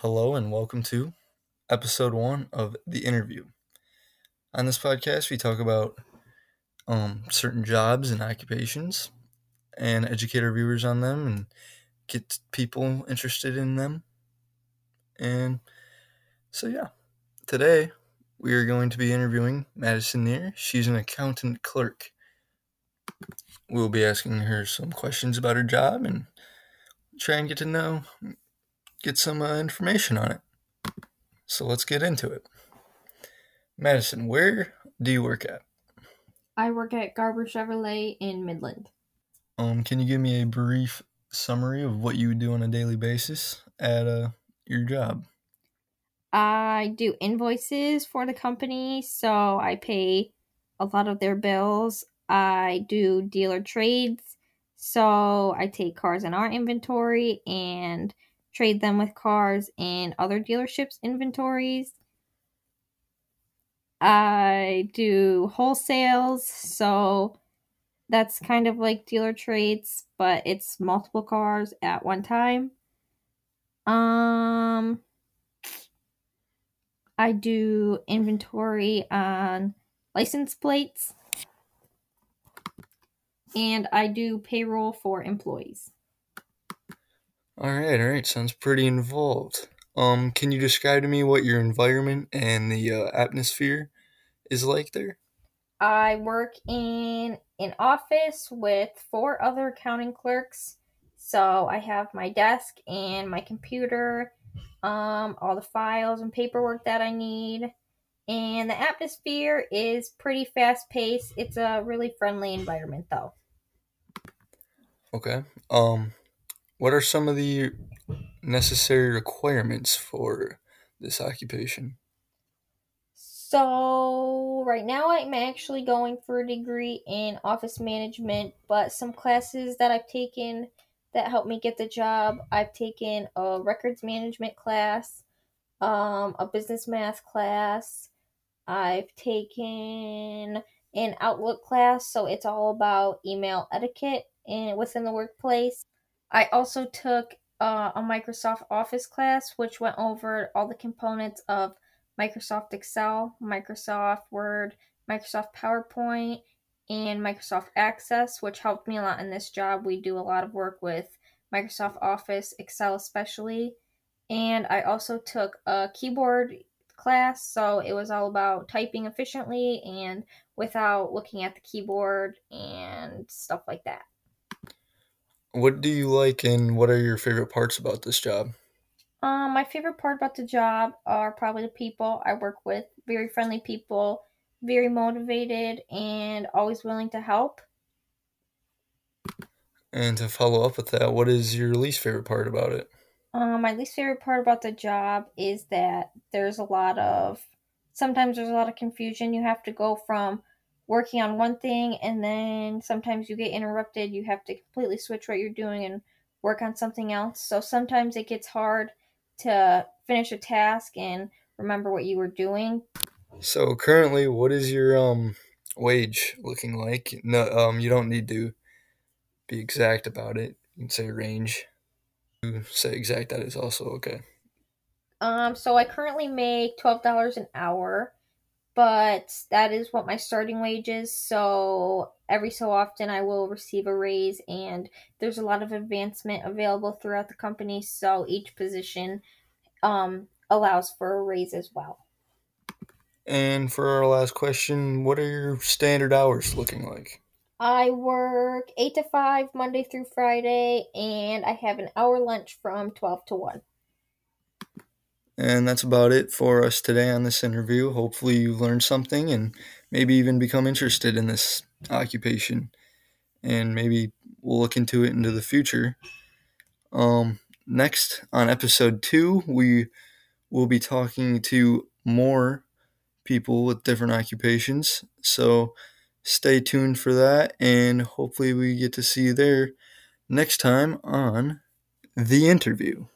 Hello and welcome to episode one of The Interview. On this podcast, we talk about um, certain jobs and occupations and educate our viewers on them and get people interested in them. And so, yeah, today we are going to be interviewing Madison Neer. She's an accountant clerk. We'll be asking her some questions about her job and try and get to know, get some uh, information on it. So let's get into it. Madison, where do you work at? I work at Garber Chevrolet in Midland. Um, can you give me a brief summary of what you do on a daily basis at uh, your job? I do invoices for the company, so I pay a lot of their bills. I do dealer trades, so I take cars in our inventory and trade them with cars in other dealerships' inventories. I do wholesales, so that's kind of like dealer trades, but it's multiple cars at one time. Um I do inventory on license plates and I do payroll for employees. All right, all right, sounds pretty involved. Um, can you describe to me what your environment and the uh, atmosphere is like there? I work in an office with four other accounting clerks. So I have my desk and my computer, um, all the files and paperwork that I need. And the atmosphere is pretty fast paced. It's a really friendly environment though. Okay. Um, what are some of the necessary requirements for this occupation? So, right now I'm actually going for a degree in office management, but some classes that I've taken that helped me get the job, I've taken a records management class, um, a business math class, I've taken an Outlook class, so it's all about email etiquette and within the workplace. I also took uh, a Microsoft Office class, which went over all the components of Microsoft Excel, Microsoft Word, Microsoft PowerPoint, and Microsoft Access, which helped me a lot in this job. We do a lot of work with Microsoft Office, Excel especially. And I also took a keyboard class, so it was all about typing efficiently and without looking at the keyboard and stuff like that. What do you like and what are your favorite parts about this job? Um, my favorite part about the job are probably the people I work with. Very friendly people, very motivated, and always willing to help. And to follow up with that, what is your least favorite part about it? Um, my least favorite part about the job is that there's a lot of sometimes there's a lot of confusion. You have to go from working on one thing and then sometimes you get interrupted. You have to completely switch what you're doing and work on something else. So sometimes it gets hard to finish a task and remember what you were doing. So currently, what is your um wage looking like? No, um, you don't need to be exact about it. You can say range. You say exact. That is also okay. Um, so I currently make twelve dollars an hour, but that is what my starting wage is. So every so often I will receive a raise, and there's a lot of advancement available throughout the company. So each position um, allows for a raise as well. And for our last question, what are your standard hours looking like? I work 8 to 5 Monday through Friday, and I have an hour lunch from 12 to 1. And that's about it for us today on this interview. Hopefully, you learned something and maybe even become interested in this occupation. And maybe we'll look into it into the future. Um, next, on episode two, we will be talking to more people with different occupations. So stay tuned for that, and hopefully, we get to see you there next time on The Interview.